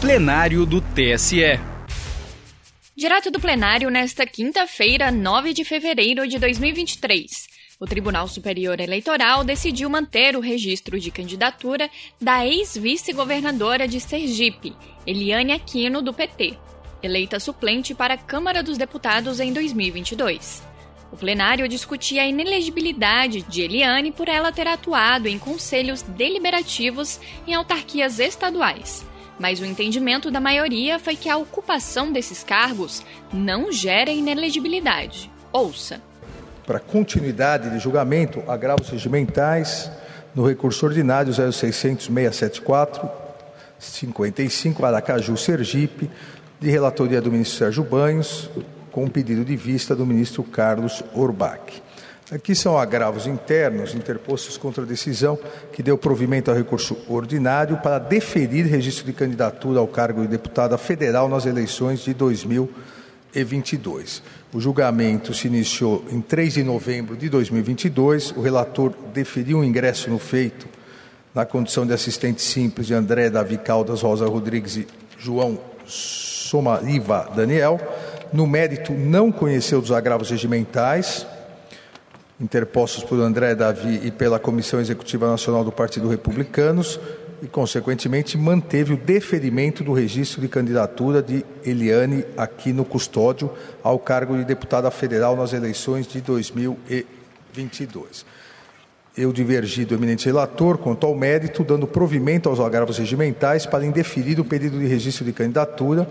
plenário do TSE. Direto do plenário nesta quinta-feira, 9 de fevereiro de 2023. O Tribunal Superior Eleitoral decidiu manter o registro de candidatura da ex-vice-governadora de Sergipe, Eliane Aquino, do PT, eleita suplente para a Câmara dos Deputados em 2022. O plenário discutia a inelegibilidade de Eliane por ela ter atuado em conselhos deliberativos em autarquias estaduais mas o entendimento da maioria foi que a ocupação desses cargos não gera inelegibilidade. Ouça. Para continuidade de julgamento, agravos regimentais no recurso ordinário 0600 674 55 Aracaju, Sergipe, de relatoria do ministro Sérgio Banhos, com pedido de vista do ministro Carlos Orbach. Aqui são agravos internos interpostos contra a decisão que deu provimento ao recurso ordinário para deferir registro de candidatura ao cargo de deputada federal nas eleições de 2022. O julgamento se iniciou em 3 de novembro de 2022. O relator deferiu o ingresso no feito na condição de assistente simples de André Davi Caldas Rosa Rodrigues e João Somariva Daniel. No mérito, não conheceu dos agravos regimentais interpostos por André Davi e pela Comissão Executiva Nacional do Partido Republicanos e, consequentemente, manteve o deferimento do registro de candidatura de Eliane Aquino Custódio ao cargo de deputada federal nas eleições de 2022. Eu divergi do eminente relator quanto ao mérito, dando provimento aos agravos regimentais para indeferir o pedido de registro de candidatura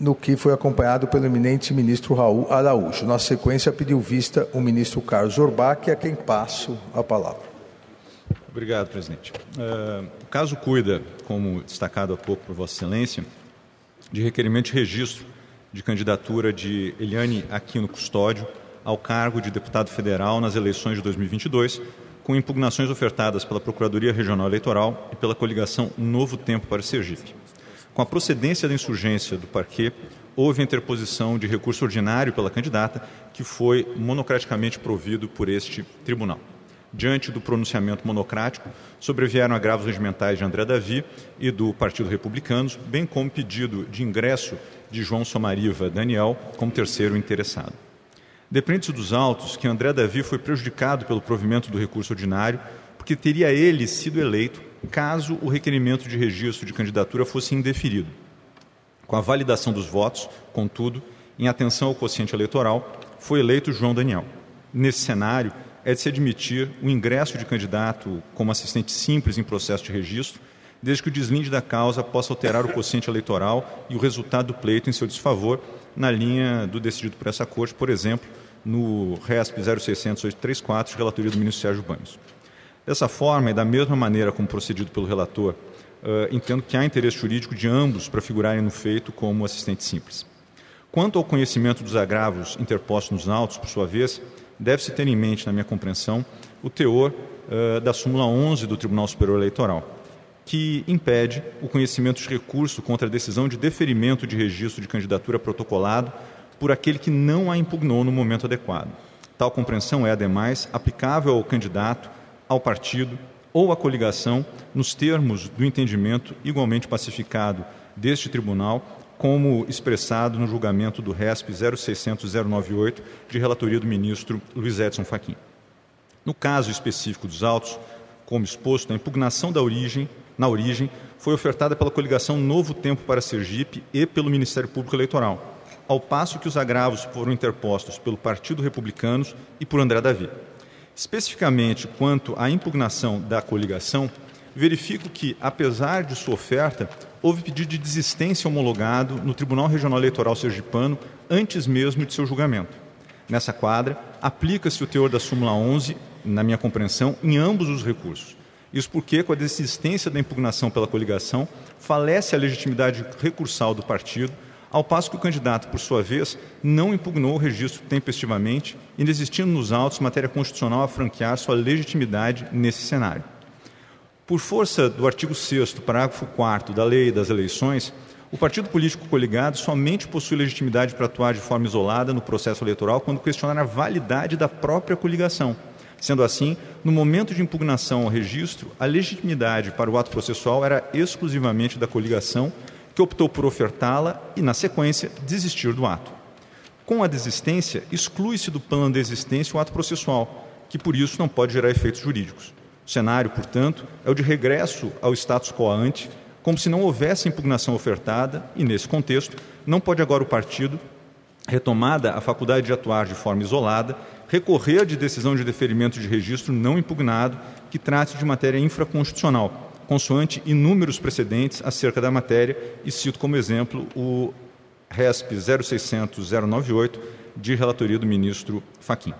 no que foi acompanhado pelo eminente ministro Raul Araújo. Na sequência, pediu vista o ministro Carlos Orbach, a quem passo a palavra. Obrigado, presidente. Uh, o caso cuida, como destacado há pouco por Vossa Excelência, de requerimento de registro de candidatura de Eliane Aquino Custódio ao cargo de deputado federal nas eleições de 2022, com impugnações ofertadas pela Procuradoria Regional Eleitoral e pela coligação Novo Tempo para Sergipe. Com a procedência da insurgência do parquê, houve interposição de recurso ordinário pela candidata, que foi monocraticamente provido por este tribunal. Diante do pronunciamento monocrático, sobrevieram agravos regimentais de André Davi e do Partido Republicano, bem como pedido de ingresso de João Somariva Daniel como terceiro interessado. Depende-se dos autos que André Davi foi prejudicado pelo provimento do recurso ordinário, porque teria ele sido eleito caso o requerimento de registro de candidatura fosse indeferido. Com a validação dos votos, contudo, em atenção ao quociente eleitoral, foi eleito João Daniel. Nesse cenário, é de se admitir o ingresso de candidato como assistente simples em processo de registro, desde que o deslinde da causa possa alterar o quociente eleitoral e o resultado do pleito em seu desfavor, na linha do decidido por essa Corte, por exemplo, no RESP 0600 de relatoria do ministro Sérgio Banhos. Dessa forma, e da mesma maneira como procedido pelo relator, uh, entendo que há interesse jurídico de ambos para figurarem no feito como assistente simples. Quanto ao conhecimento dos agravos interpostos nos autos, por sua vez, deve-se ter em mente, na minha compreensão, o teor uh, da súmula 11 do Tribunal Superior Eleitoral, que impede o conhecimento de recurso contra a decisão de deferimento de registro de candidatura protocolado por aquele que não a impugnou no momento adequado. Tal compreensão é, ademais, aplicável ao candidato ao partido ou à coligação, nos termos do entendimento igualmente pacificado deste tribunal, como expressado no julgamento do RESP 060098, de relatoria do ministro Luiz Edson Fachin. No caso específico dos autos, como exposto, a impugnação da origem, na origem foi ofertada pela coligação Novo Tempo para Sergipe e pelo Ministério Público Eleitoral, ao passo que os agravos foram interpostos pelo Partido Republicanos e por André Davi. Especificamente quanto à impugnação da coligação, verifico que, apesar de sua oferta, houve pedido de desistência homologado no Tribunal Regional Eleitoral Sergipano antes mesmo de seu julgamento. Nessa quadra, aplica-se o teor da súmula 11, na minha compreensão, em ambos os recursos. Isso porque, com a desistência da impugnação pela coligação, falece a legitimidade recursal do partido ao passo que o candidato, por sua vez, não impugnou o registro tempestivamente, inexistindo nos autos matéria constitucional a franquear sua legitimidade nesse cenário. Por força do artigo 6 parágrafo 4 da Lei das Eleições, o partido político coligado somente possui legitimidade para atuar de forma isolada no processo eleitoral quando questionar a validade da própria coligação, Sendo assim, no momento de impugnação ao registro, a legitimidade para o ato processual era exclusivamente da coligação, que optou por ofertá-la e, na sequência, desistir do ato. Com a desistência, exclui-se do plano de existência o ato processual, que por isso não pode gerar efeitos jurídicos. O cenário, portanto, é o de regresso ao status quo ante, como se não houvesse impugnação ofertada, e nesse contexto, não pode agora o partido, retomada a faculdade de atuar de forma isolada, recorrer de decisão de deferimento de registro não impugnado que trate de matéria infraconstitucional, consoante inúmeros precedentes acerca da matéria, e cito como exemplo o RESP 0600-098, de relatoria do ministro Faquim.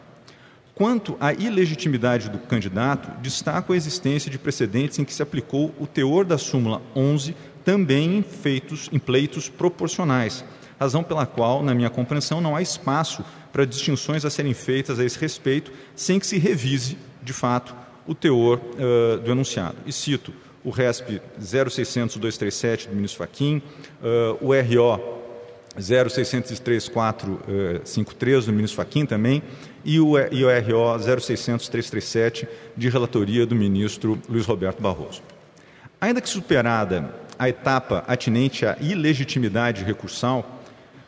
Quanto à ilegitimidade do candidato, destaco a existência de precedentes em que se aplicou o teor da súmula 11 também em, feitos, em pleitos proporcionais, razão pela qual, na minha compreensão, não há espaço para distinções a serem feitas a esse respeito, sem que se revise, de fato, o teor uh, do enunciado. E cito o RESP 0600-237 do ministro Faquim, uh, o RO 0603453 do ministro Faquim também, e o, e o RO 0600337 de relatoria do ministro Luiz Roberto Barroso. Ainda que superada a etapa atinente à ilegitimidade recursal,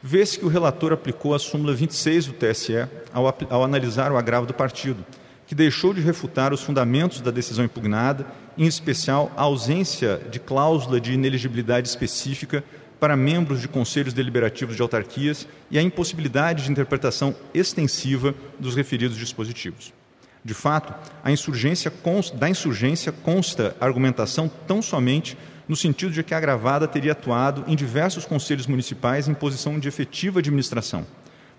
vê-se que o relator aplicou a súmula 26 do TSE ao, ao analisar o agravo do partido, que deixou de refutar os fundamentos da decisão impugnada, em especial a ausência de cláusula de ineligibilidade específica para membros de conselhos deliberativos de autarquias e a impossibilidade de interpretação extensiva dos referidos dispositivos. De fato, insurgência consta, da insurgência consta argumentação tão somente no sentido de que a agravada teria atuado em diversos conselhos municipais em posição de efetiva administração.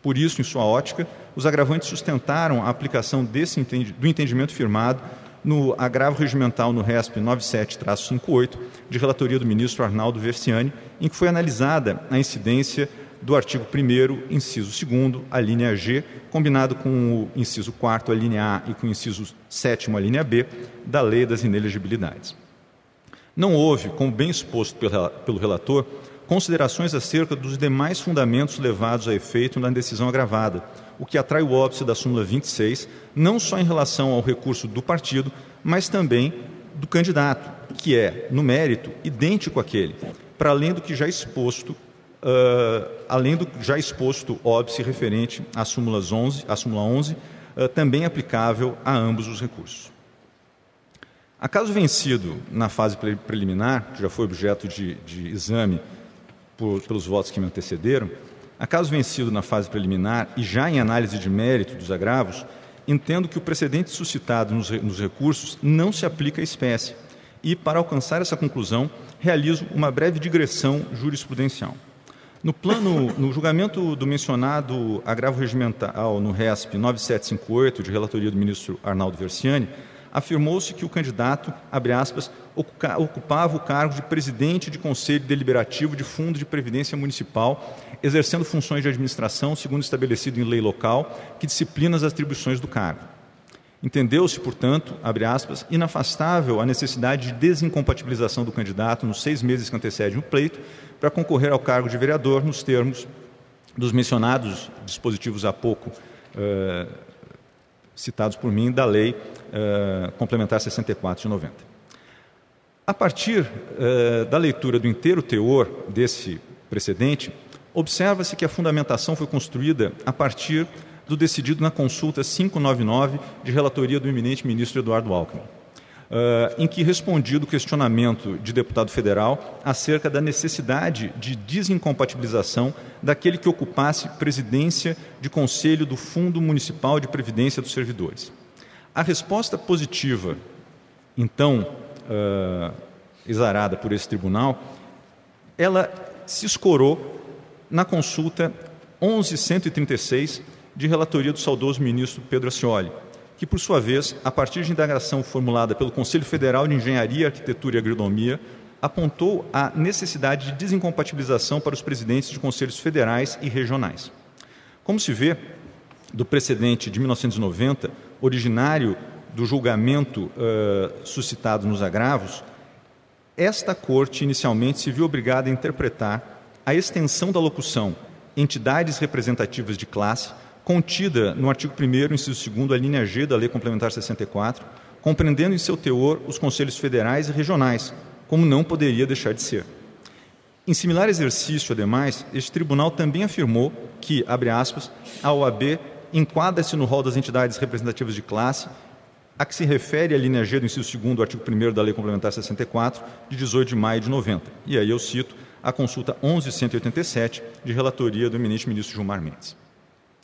Por isso, em sua ótica, os agravantes sustentaram a aplicação desse, do entendimento firmado no agravo regimental no RESP 97-58, de relatoria do ministro Arnaldo Versiani, em que foi analisada a incidência do artigo 1 inciso 2 a linha G, combinado com o inciso 4 a linha A e com o inciso 7 a linha B, da Lei das Inelegibilidades. Não houve, como bem exposto pelo relator, considerações acerca dos demais fundamentos levados a efeito na decisão agravada, o que atrai o óbice da súmula 26, não só em relação ao recurso do partido, mas também do candidato, que é, no mérito, idêntico àquele, para além do que já exposto, uh, além do já exposto óbice referente à súmula 11, à súmula 11 uh, também aplicável a ambos os recursos. A caso vencido na fase preliminar, que já foi objeto de, de exame por, pelos votos que me antecederam, a caso vencido na fase preliminar e já em análise de mérito dos agravos, entendo que o precedente suscitado nos, nos recursos não se aplica à espécie e, para alcançar essa conclusão, realizo uma breve digressão jurisprudencial. No plano, no julgamento do mencionado agravo regimental no RESP 9758, de relatoria do ministro Arnaldo Versiani, afirmou-se que o candidato, abre aspas, ocupava o cargo de presidente de conselho deliberativo de fundo de previdência municipal, exercendo funções de administração, segundo estabelecido em lei local, que disciplina as atribuições do cargo. Entendeu-se, portanto, abre aspas, inafastável a necessidade de desincompatibilização do candidato nos seis meses que antecedem o pleito para concorrer ao cargo de vereador nos termos dos mencionados dispositivos há pouco uh, citados por mim da Lei uh, Complementar 64 de 90. A partir uh, da leitura do inteiro teor desse precedente, observa-se que a fundamentação foi construída a partir do decidido na consulta 599 de relatoria do eminente ministro Eduardo Alckmin uh, em que respondido o questionamento de deputado federal acerca da necessidade de desincompatibilização daquele que ocupasse presidência de conselho do Fundo Municipal de Previdência dos Servidores. A resposta positiva, então, uh, exarada por esse tribunal, ela se escorou na consulta 1136 de relatoria do saudoso ministro Pedro Ascioli, que, por sua vez, a partir de indagação formulada pelo Conselho Federal de Engenharia, Arquitetura e Agronomia, apontou a necessidade de desincompatibilização para os presidentes de conselhos federais e regionais. Como se vê, do precedente de 1990, originário do julgamento uh, suscitado nos agravos, esta Corte inicialmente se viu obrigada a interpretar a extensão da locução entidades representativas de classe contida no artigo 1, inciso 2, a linha G da Lei Complementar 64, compreendendo em seu teor os conselhos federais e regionais, como não poderia deixar de ser. Em similar exercício, ademais, este tribunal também afirmou que, abre aspas, a OAB enquadra-se no rol das entidades representativas de classe a que se refere a linha G do inciso 2 do artigo 1 da Lei Complementar 64, de 18 de maio de 90. E aí eu cito a consulta 11.187, de relatoria do eminente ministro Gilmar Mendes.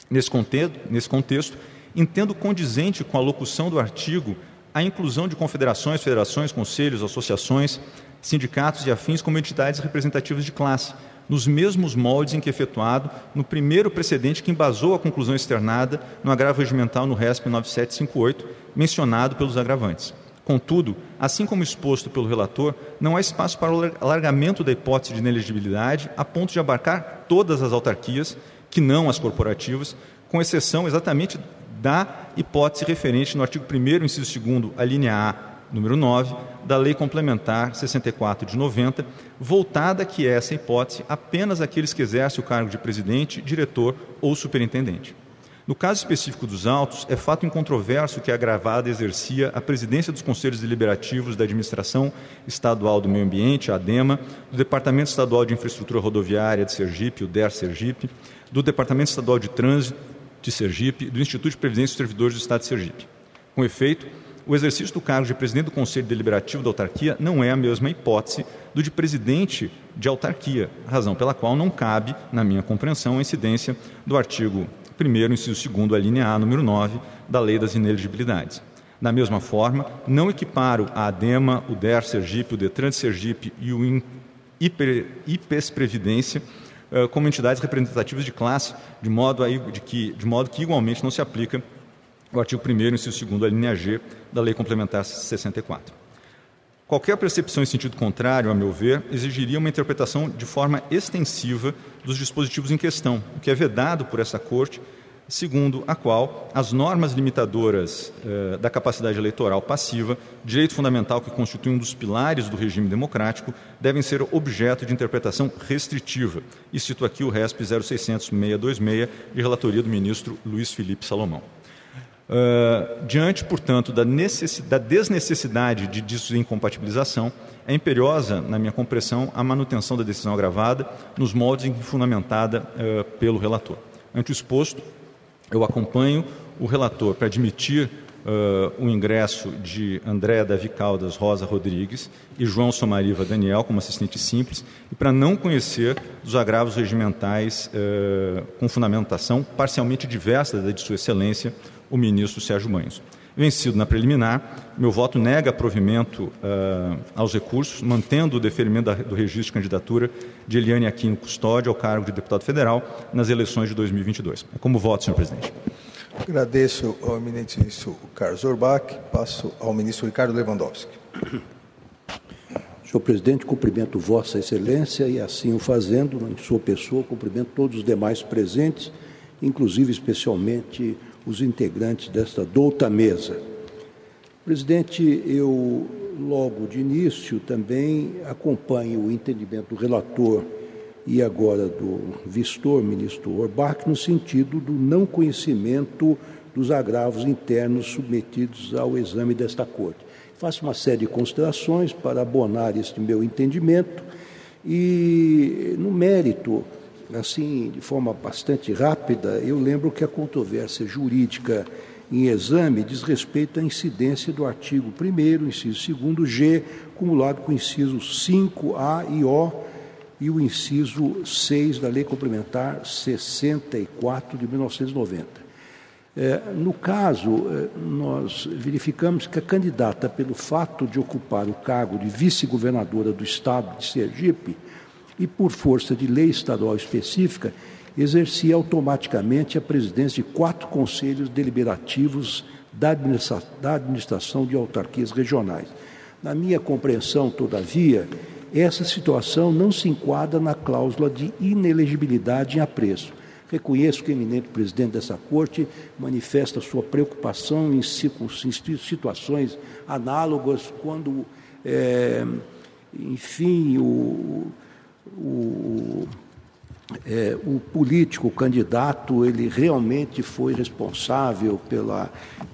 Nesse contexto, nesse contexto, entendo condizente com a locução do artigo a inclusão de confederações, federações, conselhos, associações, sindicatos e afins como entidades representativas de classe, nos mesmos moldes em que efetuado no primeiro precedente que embasou a conclusão externada no agravo regimental no RESP 9758, mencionado pelos agravantes. Contudo, assim como exposto pelo relator, não há espaço para o alargamento da hipótese de inelegibilidade a ponto de abarcar todas as autarquias, que não as corporativas, com exceção exatamente da hipótese referente no artigo 1 inciso 2 a linha A, número 9, da Lei Complementar 64 de 90, voltada que essa hipótese apenas àqueles que exercem o cargo de presidente, diretor ou superintendente. No caso específico dos autos, é fato incontroverso que a gravada exercia a presidência dos conselhos deliberativos da Administração Estadual do Meio Ambiente, a ADEMA, do Departamento Estadual de Infraestrutura Rodoviária de Sergipe, o DER Sergipe, do Departamento Estadual de Trânsito de Sergipe e do Instituto de Previdência dos Servidores do Estado de Sergipe. Com efeito, o exercício do cargo de presidente do Conselho Deliberativo da autarquia não é a mesma hipótese do de presidente de autarquia, razão pela qual não cabe, na minha compreensão, a incidência do artigo 1, inciso 2, a linha A, número 9, da Lei das Ineligibilidades. Da mesma forma, não equiparo a ADEMA, o DER Sergipe, o DETRAN de Sergipe e o IPES Previdência uh, como entidades representativas de classe, de modo, aí, de, que, de modo que igualmente não se aplica o artigo 1 inciso 2 a linha G da Lei Complementar 64. Qualquer percepção em sentido contrário, a meu ver, exigiria uma interpretação de forma extensiva dos dispositivos em questão, o que é vedado por essa Corte, segundo a qual as normas limitadoras eh, da capacidade eleitoral passiva, direito fundamental que constitui um dos pilares do regime democrático, devem ser objeto de interpretação restritiva. E cito aqui o RESP 0600-626, de relatoria do ministro Luiz Felipe Salomão. Uh, diante, portanto, da, da, desnecessidade de desincompatibilização, é imperiosa, na minha compreensão, a manutenção da decisão agravada nos moldes em que fundamentada uh, pelo relator. Ante o exposto, eu acompanho o relator para admitir uh, o ingresso de André Davi Caldas Rosa Rodrigues e João Somariva Daniel como assistente simples e para não conhecer dos agravos regimentais com fundamentação parcialmente diversa da de Sua Excelência, o ministro Sérgio Manhos. Vencido na preliminar, meu voto nega provimento uh, aos recursos, mantendo o deferimento da, do registro de candidatura de Eliane Aquino Custódio ao cargo de deputado federal nas eleições de 2022. É como voto, senhor presidente. Agradeço ao eminente ministro Carlos Orbach. Passo ao ministro Ricardo Lewandowski. Senhor presidente, cumprimento Vossa Excelência e, assim o fazendo, em sua pessoa, cumprimento todos os demais presentes, inclusive, especialmente, os integrantes desta douta mesa. Presidente, eu logo de início também acompanho o entendimento do relator e agora do vistor, ministro Orbach, no sentido do não conhecimento dos agravos internos submetidos ao exame desta Corte. Faço uma série de considerações para abonar este meu entendimento e, no mérito, assim, de forma bastante rápida, eu lembro que a controvérsia jurídica em exame diz respeito à incidência do artigo 1 inciso 2 G, cumulado com o inciso 5A e O e o inciso 6 da Lei Complementar 64 de 1990. É, no caso, é, nós verificamos que a candidata, pelo fato de ocupar o cargo de vice-governadora do Estado de Sergipe, e, por força de lei estadual específica, exercia automaticamente a presidência de quatro conselhos deliberativos da, administra da administração de autarquias regionais. Na minha compreensão, todavia, essa situação não se enquadra na cláusula de inelegibilidade em apreço. Reconheço que o eminente presidente dessa corte manifesta sua preocupação em, situações análogas quando, é, enfim, o, o, é, o político, o candidato, ele realmente foi responsável pela,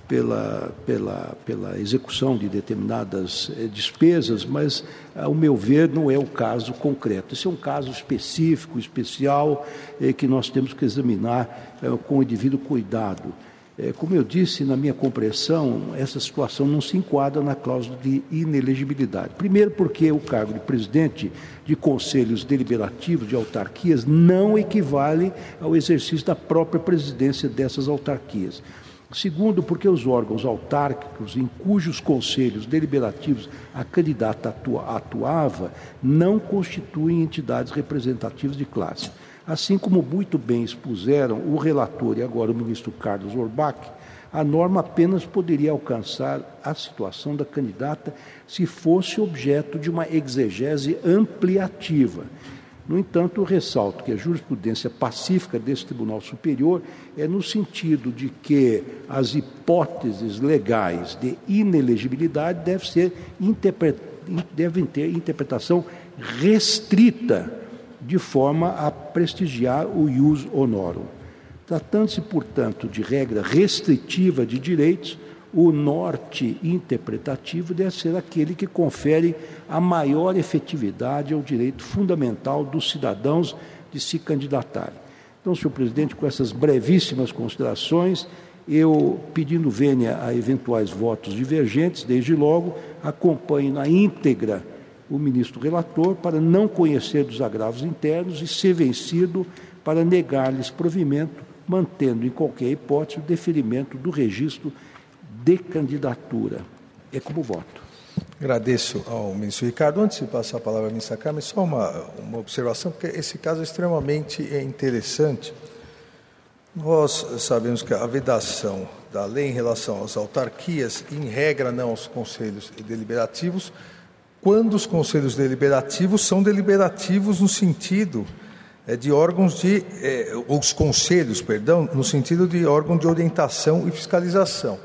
pela, pela, pela execução de determinadas é, despesas, mas, ao meu ver, não é o caso concreto. Esse é um caso específico, especial, é, que nós temos que examinar é, com o devido cuidado. É, como eu disse, na minha compreensão, essa situação não se enquadra na cláusula de inelegibilidade. Primeiro, porque o cargo de presidente de conselhos deliberativos de autarquias não equivale ao exercício da própria presidência dessas autarquias. Segundo, porque os órgãos autárquicos em cujos conselhos deliberativos a candidata atua, atuava não constituem entidades representativas de classe. Assim como muito bem expuseram o relator e agora o ministro Carlos Orbach, a norma apenas poderia alcançar a situação da candidata se fosse objeto de uma exegese ampliativa. No entanto, ressalto que a jurisprudência pacífica desse Tribunal Superior é no sentido de que as hipóteses legais de inelegibilidade devem, ser devem ter interpretação restrita de forma a prestigiar o ius honorum. Tratando-se, portanto, de regra restritiva de direitos, o norte interpretativo deve ser aquele que confere a maior efetividade ao direito fundamental dos cidadãos de se candidatarem. Então, senhor presidente, com essas brevíssimas considerações, eu, pedindo vênia a eventuais votos divergentes, desde logo, acompanho na íntegra o ministro relator para não conhecer dos agravos internos e ser vencido para negar-lhes provimento, mantendo em qualquer hipótese o deferimento do registro de candidatura. É como voto. Agradeço ao ministro Ricardo. Antes de passar a palavra à ministra Carmen, só uma, uma observação, porque esse caso é extremamente interessante. Nós sabemos que a vedação da lei em relação às autarquias, em regra não aos conselhos deliberativos, quando os conselhos deliberativos são deliberativos no sentido é, de órgãos de. É, os conselhos, perdão, no sentido de órgão de orientação e fiscalização.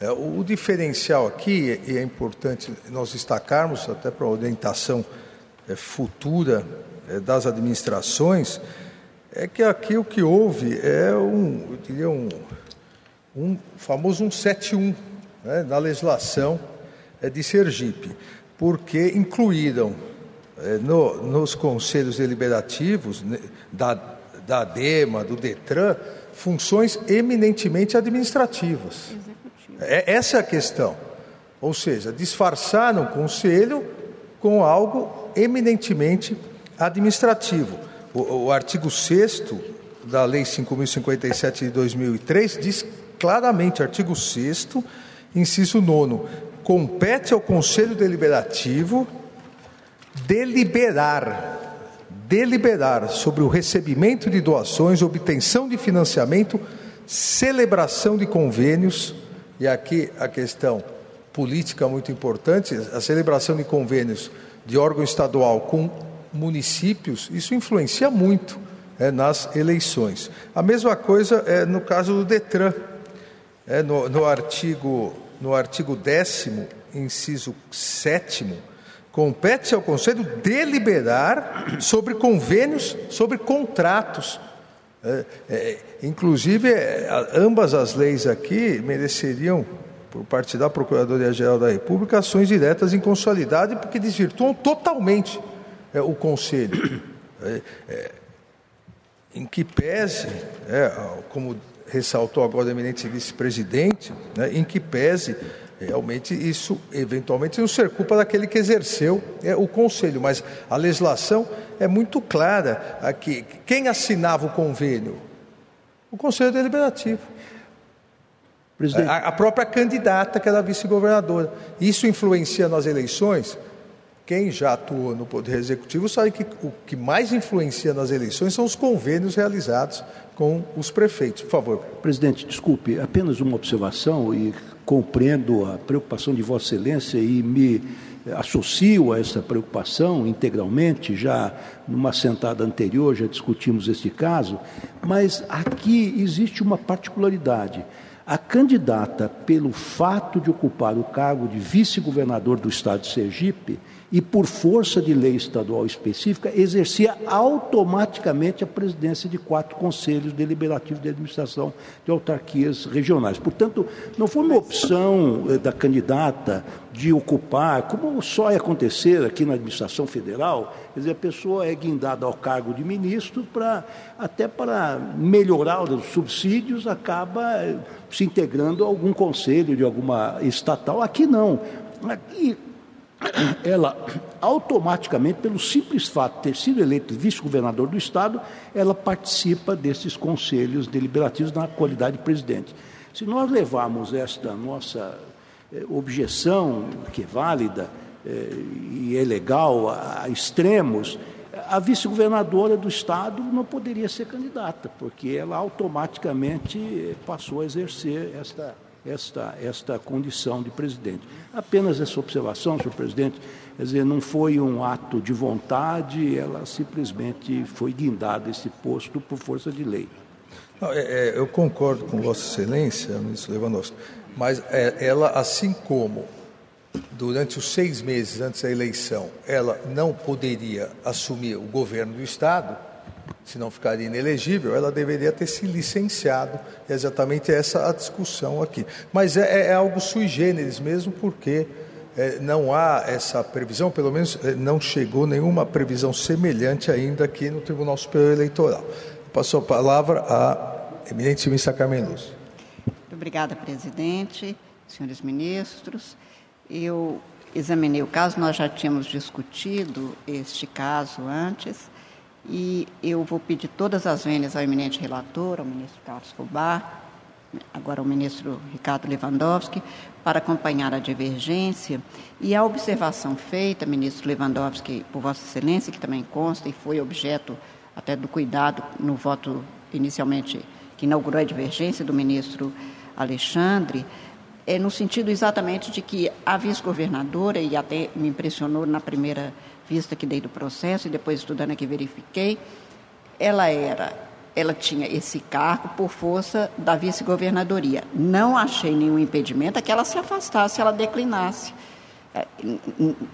É, o, diferencial aqui, e é importante nós destacarmos, até para a orientação futura das administrações, é que aqui o que houve é um, eu diria, um, um famoso 171 né, na legislação de Sergipe porque incluíram eh, no, nos conselhos deliberativos né, da, da DEMA, do DETRAN, funções eminentemente administrativas. É, essa é a questão. Ou seja, disfarçaram o conselho com algo eminentemente administrativo. O, o artigo 6 da Lei 5.057 de 2003 diz claramente, artigo 6, inciso 9, compete ao Conselho Deliberativo deliberar, deliberar sobre o recebimento de doações, obtenção de financiamento, celebração de convênios, e aqui a questão política muito importante, a celebração de convênios de órgão estadual com municípios, isso influencia muito é, nas eleições. A mesma coisa é no caso do Detran, é, no, no artigo no artigo 10, inciso 7, compete ao Conselho deliberar sobre convênios, sobre contratos. É, é, inclusive, é, ambas as leis aqui mereceriam, por parte da Procuradoria-Geral da República, ações diretas em consolidade, porque desvirtuam totalmente é, o Conselho. É, é, em que pese, como ressaltou agora o eminente vice-presidente, né, em que pese realmente isso eventualmente não ser culpa daquele que exerceu é, o conselho, mas a legislação é muito clara aqui. Quem assinava o convênio? O Conselho Deliberativo. A, a própria candidata que era vice-governadora. Isso influencia nas eleições? Quem já atuou no Poder Executivo sabe que o que mais influencia nas eleições são os convênios realizados com os prefeitos. Por favor. Presidente, desculpe, apenas uma observação e compreendo a preocupação de Vossa Excelência e me associo a essa preocupação integralmente. Já numa sentada anterior já discutimos este caso, mas aqui existe uma particularidade. A candidata, pelo fato de ocupar o cargo de vice-governador do estado de Sergipe, e, por força de lei estadual específica, exercia automaticamente a presidência de quatro conselhos deliberativos de administração de autarquias regionais. Portanto, não foi uma opção eh, da candidata de ocupar, como só ia acontecer aqui na administração federal, quer dizer, a pessoa é guindada ao cargo de ministro para até para melhorar os subsídios, acaba eh, se integrando a algum conselho de alguma estatal. Aqui não. Aqui ela automaticamente, pelo simples fato de ter sido eleito vice-governador do Estado, ela participa desses conselhos deliberativos na qualidade de presidente. Se nós levarmos esta nossa eh, objeção, que é válida eh, e é legal, a extremos, a vice-governadora do Estado não poderia ser candidata, porque ela automaticamente passou a exercer esta esta, esta condição de presidente. Apenas essa observação, senhor presidente, quer dizer, não foi um ato de vontade, ela simplesmente foi guindada esse posto por força de lei. Não, é, é, eu concordo com Vossa Excelência, ministro Lewandowski, mas é, ela, assim como durante os seis meses antes da eleição, ela não poderia assumir o governo do Estado, se não ficaria inelegível, ela deveria ter se licenciado. É exatamente essa a discussão aqui. Mas é, é algo sui generis mesmo, porque é, não há essa previsão, pelo menos é, não chegou nenhuma previsão semelhante ainda aqui no Tribunal Superior Eleitoral. Passou a palavra à eminente ministra Carmen Luz. Muito obrigada, presidente, senhores ministros. Eu examinei o caso, nós já tínhamos discutido este caso antes e eu vou pedir todas as vênias ao eminente relator, ao ministro Carlos Cobar, agora ao ministro Ricardo Lewandowski, para acompanhar a divergência e a observação feita, ministro Lewandowski, por Vossa Excelência, que também consta e foi objeto até do cuidado no voto inicialmente que inaugurou a divergência do ministro Alexandre, é no sentido exatamente de que a vice-governadora, e até me impressionou na primeira vista que dei do processo e depois estudando aqui verifiquei, ela era, ela tinha esse cargo por força da vice-governadoria. Não achei nenhum impedimento a que ela se afastasse, ela declinasse. É,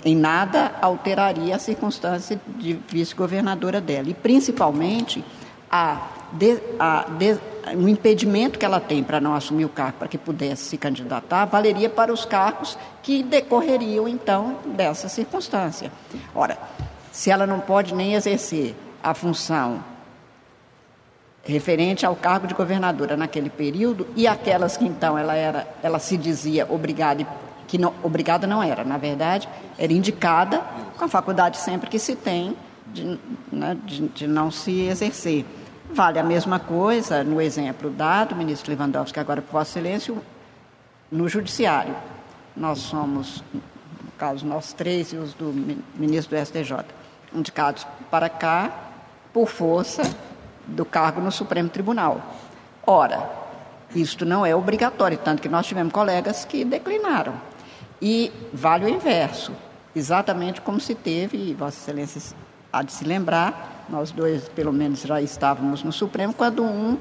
em nada alteraria a circunstância de vice-governadora dela. E, principalmente, a, de, a de, o impedimento que ela tem para não assumir o cargo, para que pudesse se candidatar, valeria para os cargos que decorreriam, então, dessa circunstância. Ora, se ela não pode nem exercer a função referente ao cargo de governadora naquele período e aquelas que então ela era, ela se dizia obrigada que não, obrigada não era, na verdade, era indicada com a faculdade sempre que se tem de, né, de, de não se exercer. Vale a mesma coisa no exemplo dado, ministro Lewandowski, agora por Vossa Excelência, no Judiciário. Nós somos, no caso, nós três e os do ministro do STJ, indicados para cá por força do cargo no Supremo Tribunal. Ora, isto não é obrigatório, tanto que nós tivemos colegas que declinaram. E vale o inverso, exatamente como se teve, e Vossa Excelência há de se lembrar, nós dois, pelo menos, já estávamos no Supremo, quando um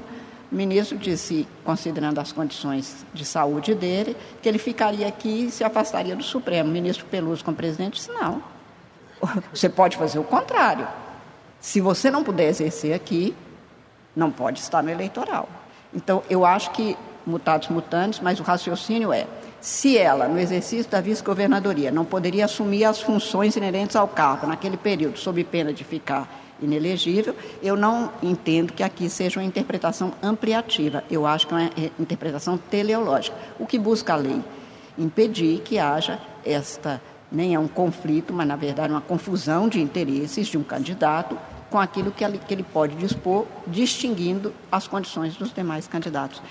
ministro disse, considerando as condições de saúde dele, que ele ficaria aqui e se afastaria do Supremo. O ministro Peluso, como presidente, disse: não. Você pode fazer o contrário. Se você não puder exercer aqui, não pode estar no eleitoral. Então, eu acho que, mutados mutantes, mas o raciocínio é: se ela, no exercício da vice-governadoria, não poderia assumir as funções inerentes ao cargo naquele período, sob pena de ficar inelegível, eu não entendo que aqui seja uma interpretação ampliativa, eu acho que é uma interpretação teleológica. O que busca a lei? Impedir que haja esta, nem é um conflito, mas na verdade uma confusão de interesses de um candidato com aquilo que ele pode dispor, distinguindo as condições dos demais candidatos.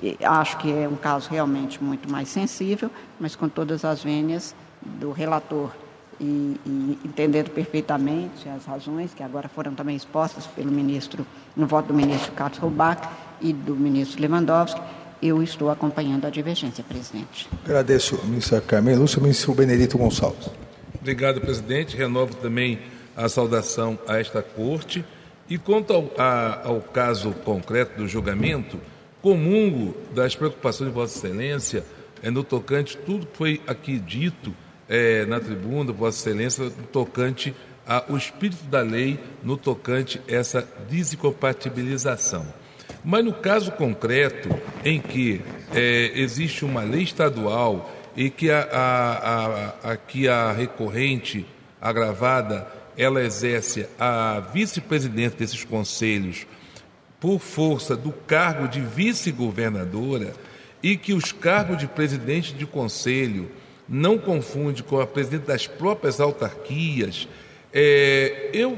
E acho que é um caso realmente muito mais sensível, mas com todas as vênias do relator e, e, entendendo perfeitamente as razões que agora foram também expostas pelo ministro, no voto do ministro Carlos Roubach e do ministro Lewandowski, eu estou acompanhando a divergência, presidente. Agradeço, ministra Carmen Lúcia, ministro Benedito Gonçalves. Obrigado, presidente. Renovo também a saudação a esta corte. E quanto ao, a, ao caso concreto do julgamento, comungo das preocupações de Vossa Excelência é, no tocante, tudo que foi aqui dito é, na tribuna, Vossa Excelência, no tocante ao espírito da lei, no tocante essa desincompatibilização. Mas no caso concreto, em que é, existe uma lei estadual e que a, a, a, a, que a recorrente agravada ela exerce a vice-presidente desses conselhos por força do cargo de vice-governadora e que os cargos de presidente de conselho não confunde com a presidente das próprias autarquias, é, eu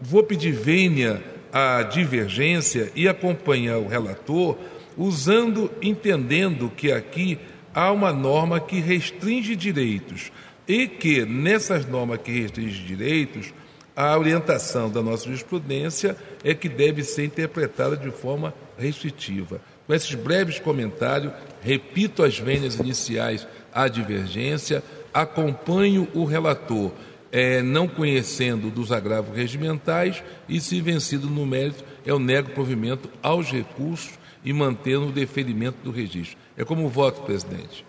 vou pedir vênia à divergência e acompanhar o relator, usando, entendendo que aqui há uma norma que restringe direitos e que nessas normas que restringem direitos, a orientação da nossa jurisprudência é que deve ser interpretada de forma restritiva. Com esses breves comentários, repito as vênias iniciais à divergência, acompanho o relator, é, não conhecendo dos agravos regimentais e, se vencido no mérito, eu nego provimento aos recursos e mantendo o deferimento do registro. É como voto, presidente.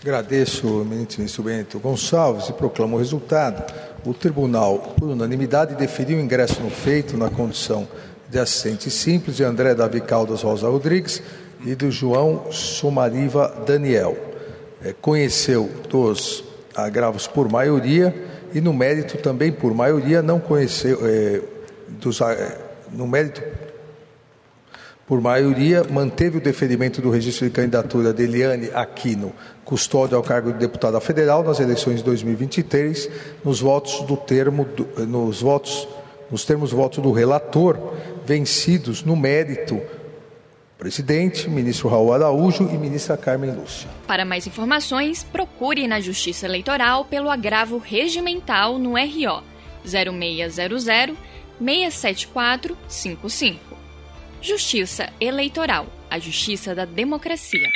Agradeço, ministro Bento Gonçalves, e proclamo o resultado. O tribunal, por unanimidade, deferiu o ingresso no feito na condição de assistente simples de André Davi Caldas Rosa Rodrigues e do João Somariva Daniel. É, conheceu dos agravos por maioria e no mérito também por maioria não conheceu é, dos, é, no mérito por maioria, manteve o deferimento do registro de candidatura de Eliane Aquino, custódio ao cargo de deputada federal nas eleições de 2023, nos votos do termo, nos votos, nos termos de voto do relator, vencidos no mérito Presidente, ministro Raul Araújo e ministra Carmen Lúcia. Para mais informações, procure na Justiça Eleitoral pelo agravo regimental no RO 0600 67455. Justiça Eleitoral, a justiça da democracia.